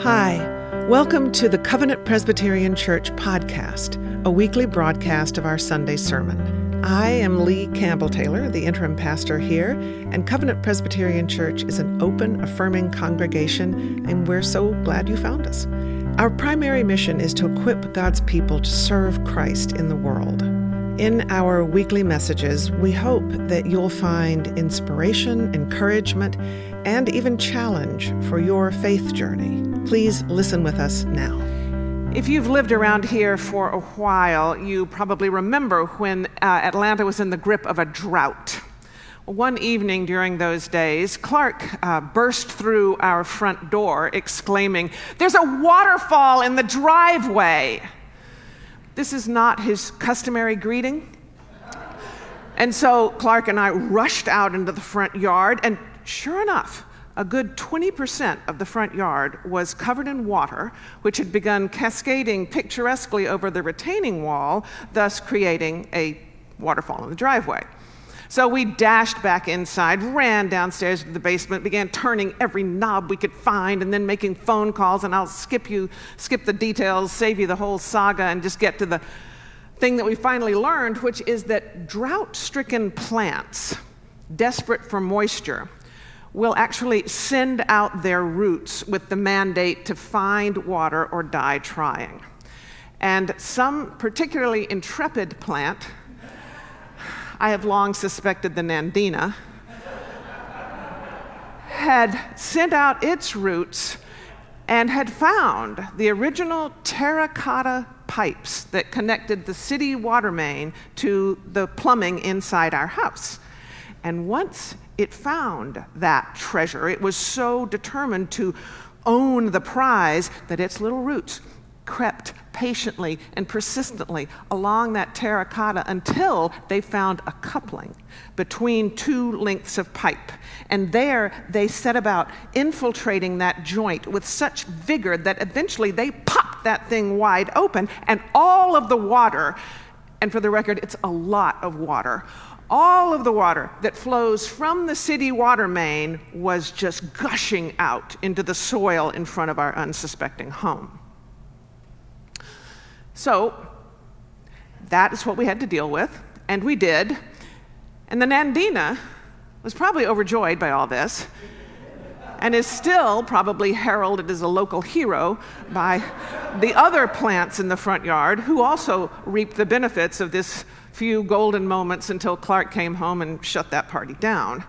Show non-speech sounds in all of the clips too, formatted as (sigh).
Hi, welcome to the Covenant Presbyterian Church podcast, a weekly broadcast of our Sunday sermon. I am Lee Campbell Taylor, the interim pastor here, and Covenant Presbyterian Church is an open, affirming congregation, and we're so glad you found us. Our primary mission is to equip God's people to serve Christ in the world. In our weekly messages, we hope that you'll find inspiration, encouragement, and even challenge for your faith journey. Please listen with us now. If you've lived around here for a while, you probably remember when uh, Atlanta was in the grip of a drought. One evening during those days, Clark uh, burst through our front door exclaiming, There's a waterfall in the driveway. This is not his customary greeting. And so Clark and I rushed out into the front yard, and sure enough, a good 20% of the front yard was covered in water, which had begun cascading picturesquely over the retaining wall, thus creating a waterfall in the driveway. So we dashed back inside, ran downstairs to the basement, began turning every knob we could find, and then making phone calls. And I'll skip you, skip the details, save you the whole saga, and just get to the thing that we finally learned, which is that drought-stricken plants, desperate for moisture, will actually send out their roots with the mandate to find water or die trying. And some particularly intrepid plant, I have long suspected the Nandina, had sent out its roots and had found the original terracotta pipes that connected the city water main to the plumbing inside our house. And once it found that treasure. It was so determined to own the prize that its little roots crept patiently and persistently along that terracotta until they found a coupling between two lengths of pipe. And there they set about infiltrating that joint with such vigor that eventually they popped that thing wide open, and all of the water, and for the record, it's a lot of water, all of the water that flows from the city water main was just gushing out into the soil in front of our unsuspecting home. So, that is what we had to deal with, and we did. And the Nandina was probably overjoyed by all this and is still probably heralded as a local hero by the other plants in the front yard who also reap the benefits of this few golden moments until Clark came home and shut that party down.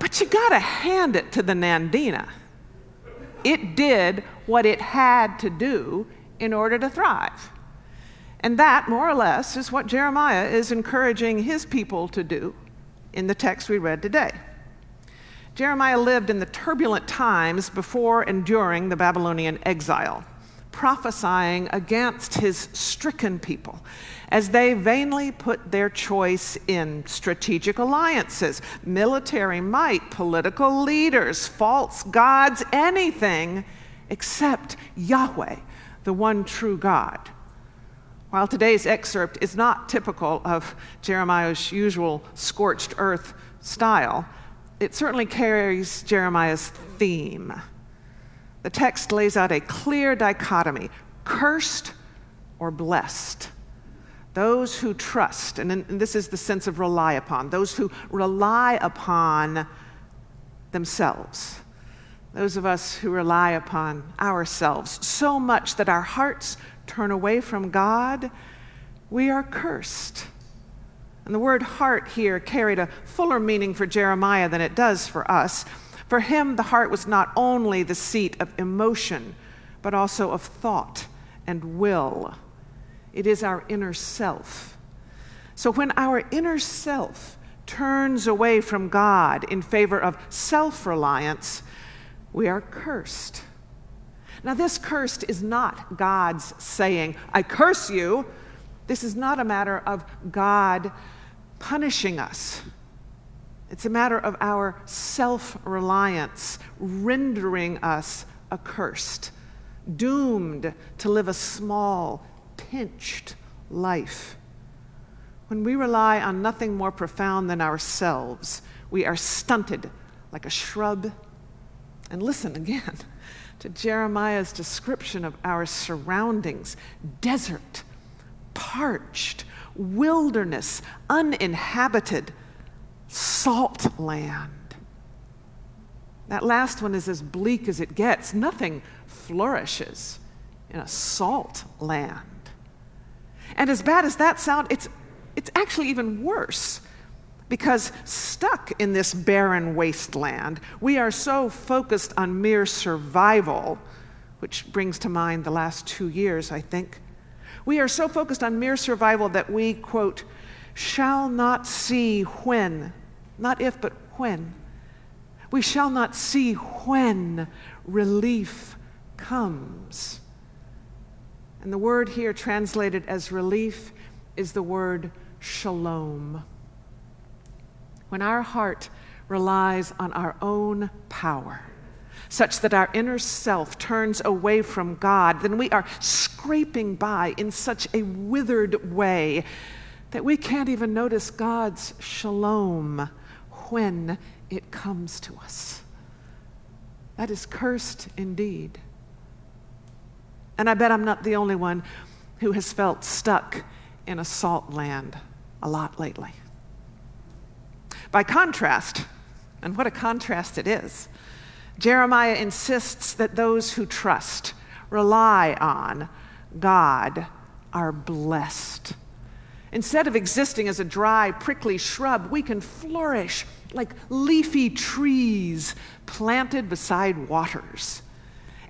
But you gotta hand it to the Nandina. It did what it had to do in order to thrive. And that, more or less, is what Jeremiah is encouraging his people to do in the text we read today. Jeremiah lived in the turbulent times before and during the Babylonian exile, prophesying against his stricken people as they vainly put their choice in strategic alliances, military might, political leaders, false gods, anything except Yahweh, the one true God. While today's excerpt is not typical of Jeremiah's usual scorched earth style, it certainly carries Jeremiah's theme. The text lays out a clear dichotomy cursed or blessed. Those who trust, and, this is the sense of rely upon, those who rely upon themselves. Those of us who rely upon ourselves so much that our hearts turn away from God, we are cursed. And the word heart here carried a fuller meaning for Jeremiah than it does for us. For him, the heart was not only the seat of emotion, but also of thought and will. It is our inner self. So when our inner self turns away from God in favor of self reliance, we are cursed. Now, this cursed is not God's saying, I curse you. This is not a matter of God punishing us. It's a matter of our self reliance rendering us accursed, doomed to live a small, pinched life. When we rely on nothing more profound than ourselves, we are stunted like a shrub And listen again (laughs) to Jeremiah's description of our surroundings desert, parched, wilderness, uninhabited, salt land. That last one is as bleak as it gets. Nothing flourishes in a salt land. And as bad as that sounds, it's, it's actually even worse because stuck in this barren wasteland, we are so focused on mere survival, which brings to mind the last two years, I think. We are so focused on mere survival that we, quote, shall not see when, not if, but when. We shall not see when relief comes. And the word here translated as relief is the word shalom when our heart relies on our own power, such that our inner self turns away from God, then we are scraping by in such a withered way that we can't even notice God's shalom when it comes to us. That is cursed indeed. And I bet I'm not the only one who has felt stuck in a salt land a lot lately. By contrast, and what a contrast it is, Jeremiah insists that those who trust, rely on God, are blessed. Instead of existing as a dry, prickly shrub, we can flourish like leafy trees planted beside waters.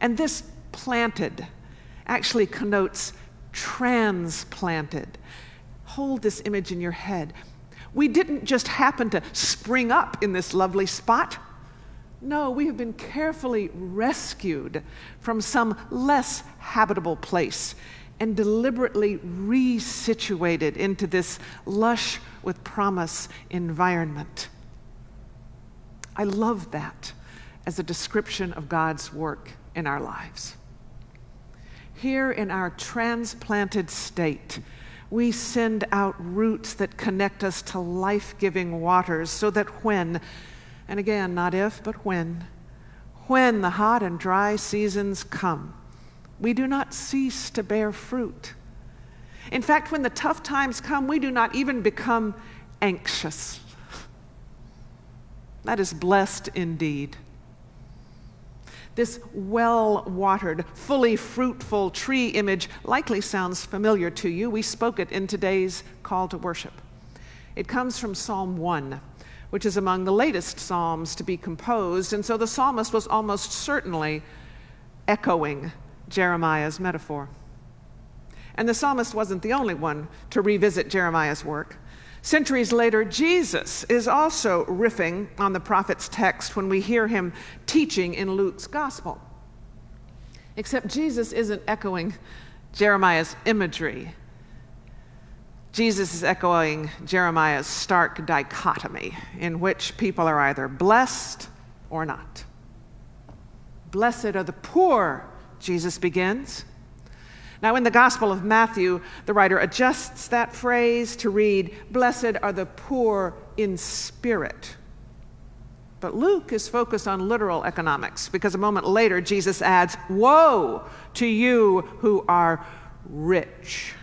And this planted actually connotes transplanted. Hold this image in your head. We didn't just happen to spring up in this lovely spot. No, we have been carefully rescued from some less habitable place and deliberately resituated into this lush with promise environment. I love that as a description of God's work in our lives. Here in our transplanted state, we send out roots that connect us to life giving waters so that when, and again, not if, but when, when the hot and dry seasons come, we do not cease to bear fruit. In fact, when the tough times come, we do not even become anxious. That is blessed indeed. This well watered, fully fruitful tree image likely sounds familiar to you. We spoke it in today's call to worship. It comes from Psalm 1, which is among the latest psalms to be composed, and so the psalmist was almost certainly echoing Jeremiah's metaphor. And the psalmist wasn't the only one to revisit Jeremiah's work. Centuries later, Jesus is also riffing on the prophet's text when we hear him teaching in Luke's gospel. Except Jesus isn't echoing Jeremiah's imagery. Jesus is echoing Jeremiah's stark dichotomy in which people are either blessed or not. Blessed are the poor, Jesus begins. Now, in the Gospel of Matthew, the writer adjusts that phrase to read, Blessed are the poor in spirit. But Luke is focused on literal economics because a moment later Jesus adds, Woe to you who are rich.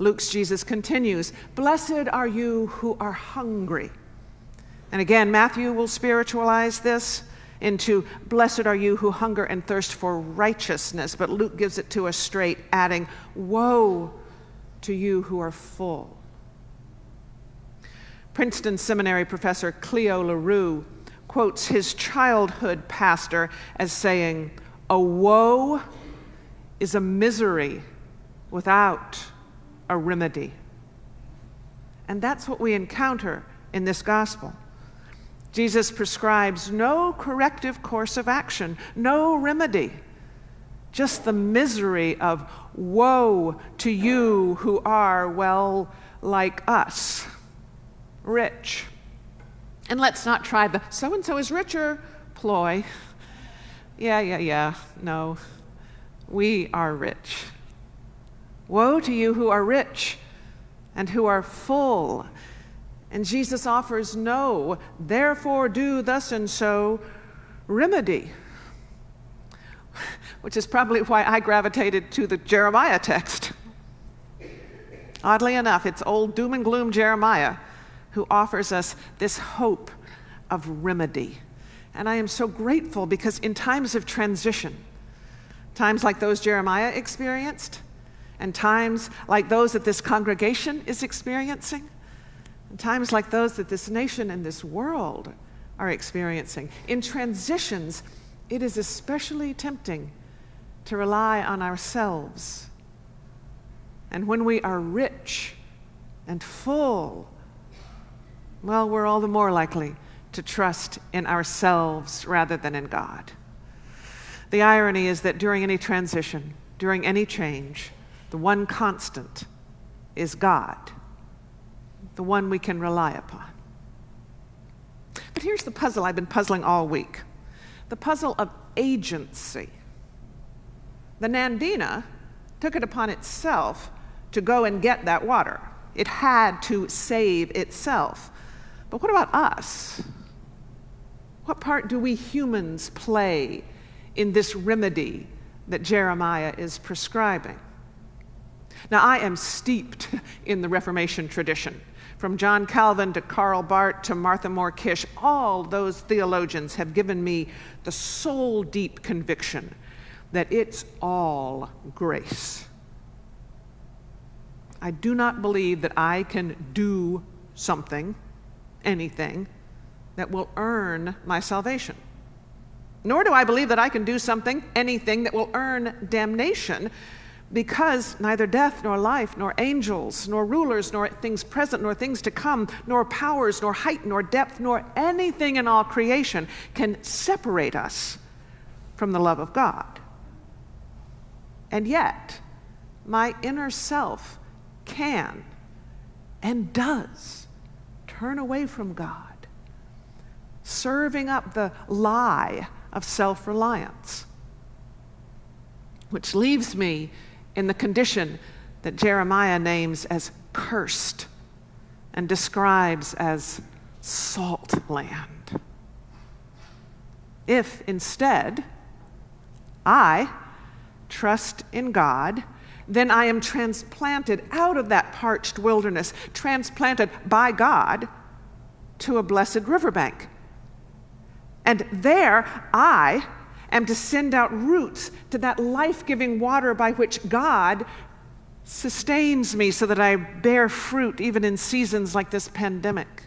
Luke's Jesus continues, Blessed are you who are hungry. And again, Matthew will spiritualize this into blessed are you who hunger and thirst for righteousness. But Luke gives it to us straight, adding, Woe to you who are full. Princeton Seminary professor Cleo LaRue quotes his childhood pastor as saying, A woe is a misery without a remedy. And that's what we encounter in this gospel. Jesus prescribes no corrective course of action, no remedy, just the misery of woe to you who are, well, like us, rich. And let's not try the so and so is richer ploy. Yeah, yeah, yeah, no. We are rich. Woe to you who are rich and who are full and Jesus offers no, therefore do thus and so remedy, which is probably why I gravitated to the Jeremiah text. Oddly enough, it's old doom and gloom Jeremiah who offers us this hope of remedy. And I am so grateful because in times of transition, times like those Jeremiah experienced, and times like those that this congregation is experiencing, and times like those that this nation and this world are experiencing, in transitions, it is especially tempting to rely on ourselves. And when we are rich and full, well, we're all the more likely to trust in ourselves rather than in God. The irony is that during any transition, during any change, the one constant is God, the one we can rely upon. But here's the puzzle I've been puzzling all week the puzzle of agency. The Nandina took it upon itself to go and get that water, it had to save itself. But what about us? What part do we humans play in this remedy that Jeremiah is prescribing? Now, I am steeped in the Reformation tradition. From John Calvin to Karl Barth to Martha Moore Keish, all those theologians have given me the soul deep conviction that it's all grace. I do not believe that I can do something, anything, that will earn my salvation. Nor do I believe that I can do something, anything, that will earn damnation, because neither death, nor life, nor angels, nor rulers, nor things present, nor things to come, nor powers, nor height, nor depth, nor anything in all creation can separate us from the love of God. And yet, my inner self can and does turn away from God serving up the lie of self reliance, which leaves me in the condition that Jeremiah names as cursed and describes as salt land. If instead I trust in God, then I am transplanted out of that parched wilderness, transplanted by God to a blessed riverbank and there I am to send out roots to that life giving water by which God sustains me so that I bear fruit even in seasons like this pandemic.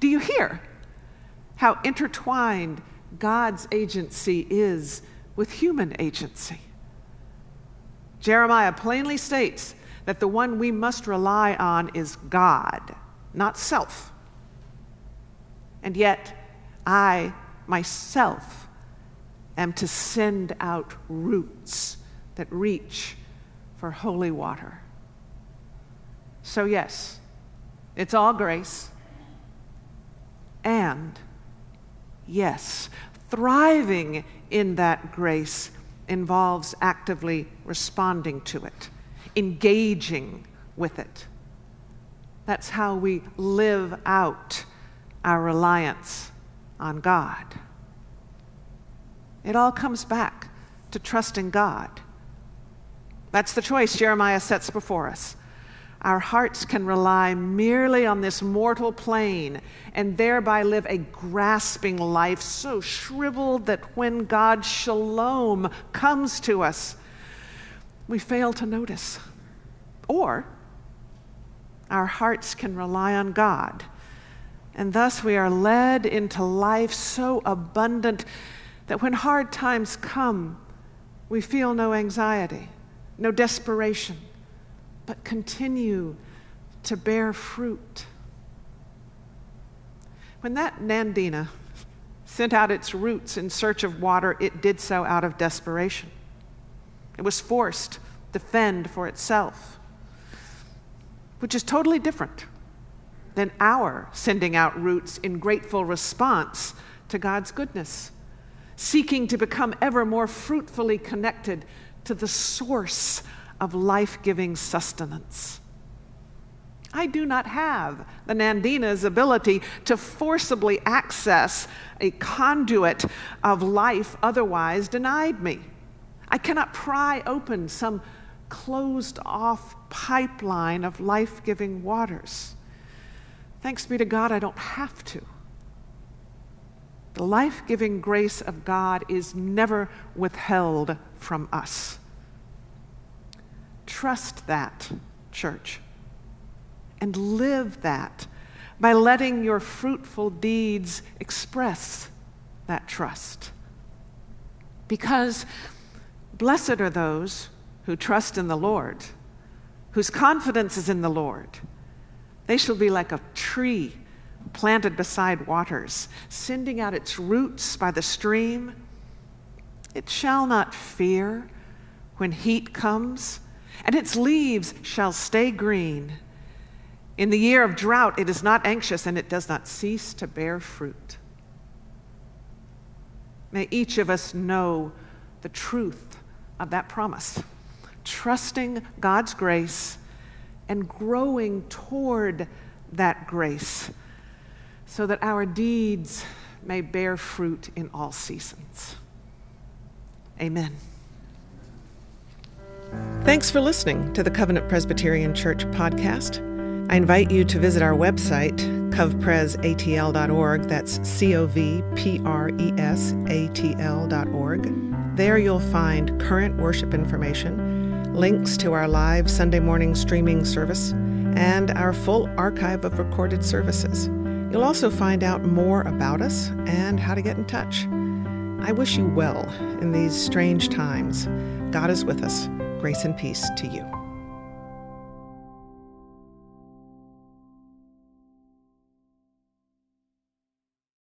Do you hear how intertwined God's agency is with human agency? Jeremiah plainly states that the one we must rely on is God, not self. And yet, I myself am to send out roots that reach for holy water. So, yes, it's all grace. And, yes, thriving in that grace involves actively responding to it, engaging with it. That's how we live out our reliance on God. It all comes back to trusting God. That's the choice Jeremiah sets before us. Our hearts can rely merely on this mortal plane and thereby live a grasping life so shriveled that when God's shalom comes to us, we fail to notice. Or our hearts can rely on God and thus we are led into life so abundant that when hard times come, we feel no anxiety, no desperation, but continue to bear fruit. When that Nandina (laughs) sent out its roots in search of water, it did so out of desperation. It was forced to fend for itself, which is totally different than our sending out roots in grateful response to God's goodness, seeking to become ever more fruitfully connected to the source of life giving sustenance. I do not have the Nandina's ability to forcibly access a conduit of life otherwise denied me. I cannot pry open some closed off pipeline of life giving waters. Thanks be to God, I don't have to. The life giving grace of God is never withheld from us. Trust that, church and live that by letting your fruitful deeds express that trust. Because blessed are those who trust in the Lord, whose confidence is in the Lord. They shall be like a tree planted beside waters, sending out its roots by the stream. It shall not fear when heat comes, and its leaves shall stay green. In the year of drought, it is not anxious and it does not cease to bear fruit. May each of us know the truth of that promise, trusting God's grace and growing toward that grace so that our deeds may bear fruit in all seasons. Amen. Thanks for listening to the Covenant Presbyterian Church podcast. I invite you to visit our website, covpresatl.org. That's C O V P R E S A T L.org. There you'll find current worship information, links to our live Sunday morning streaming service, and our full archive of recorded services. You'll also find out more about us and how to get in touch. I wish you well in these strange times. God is with us. Grace and peace to you.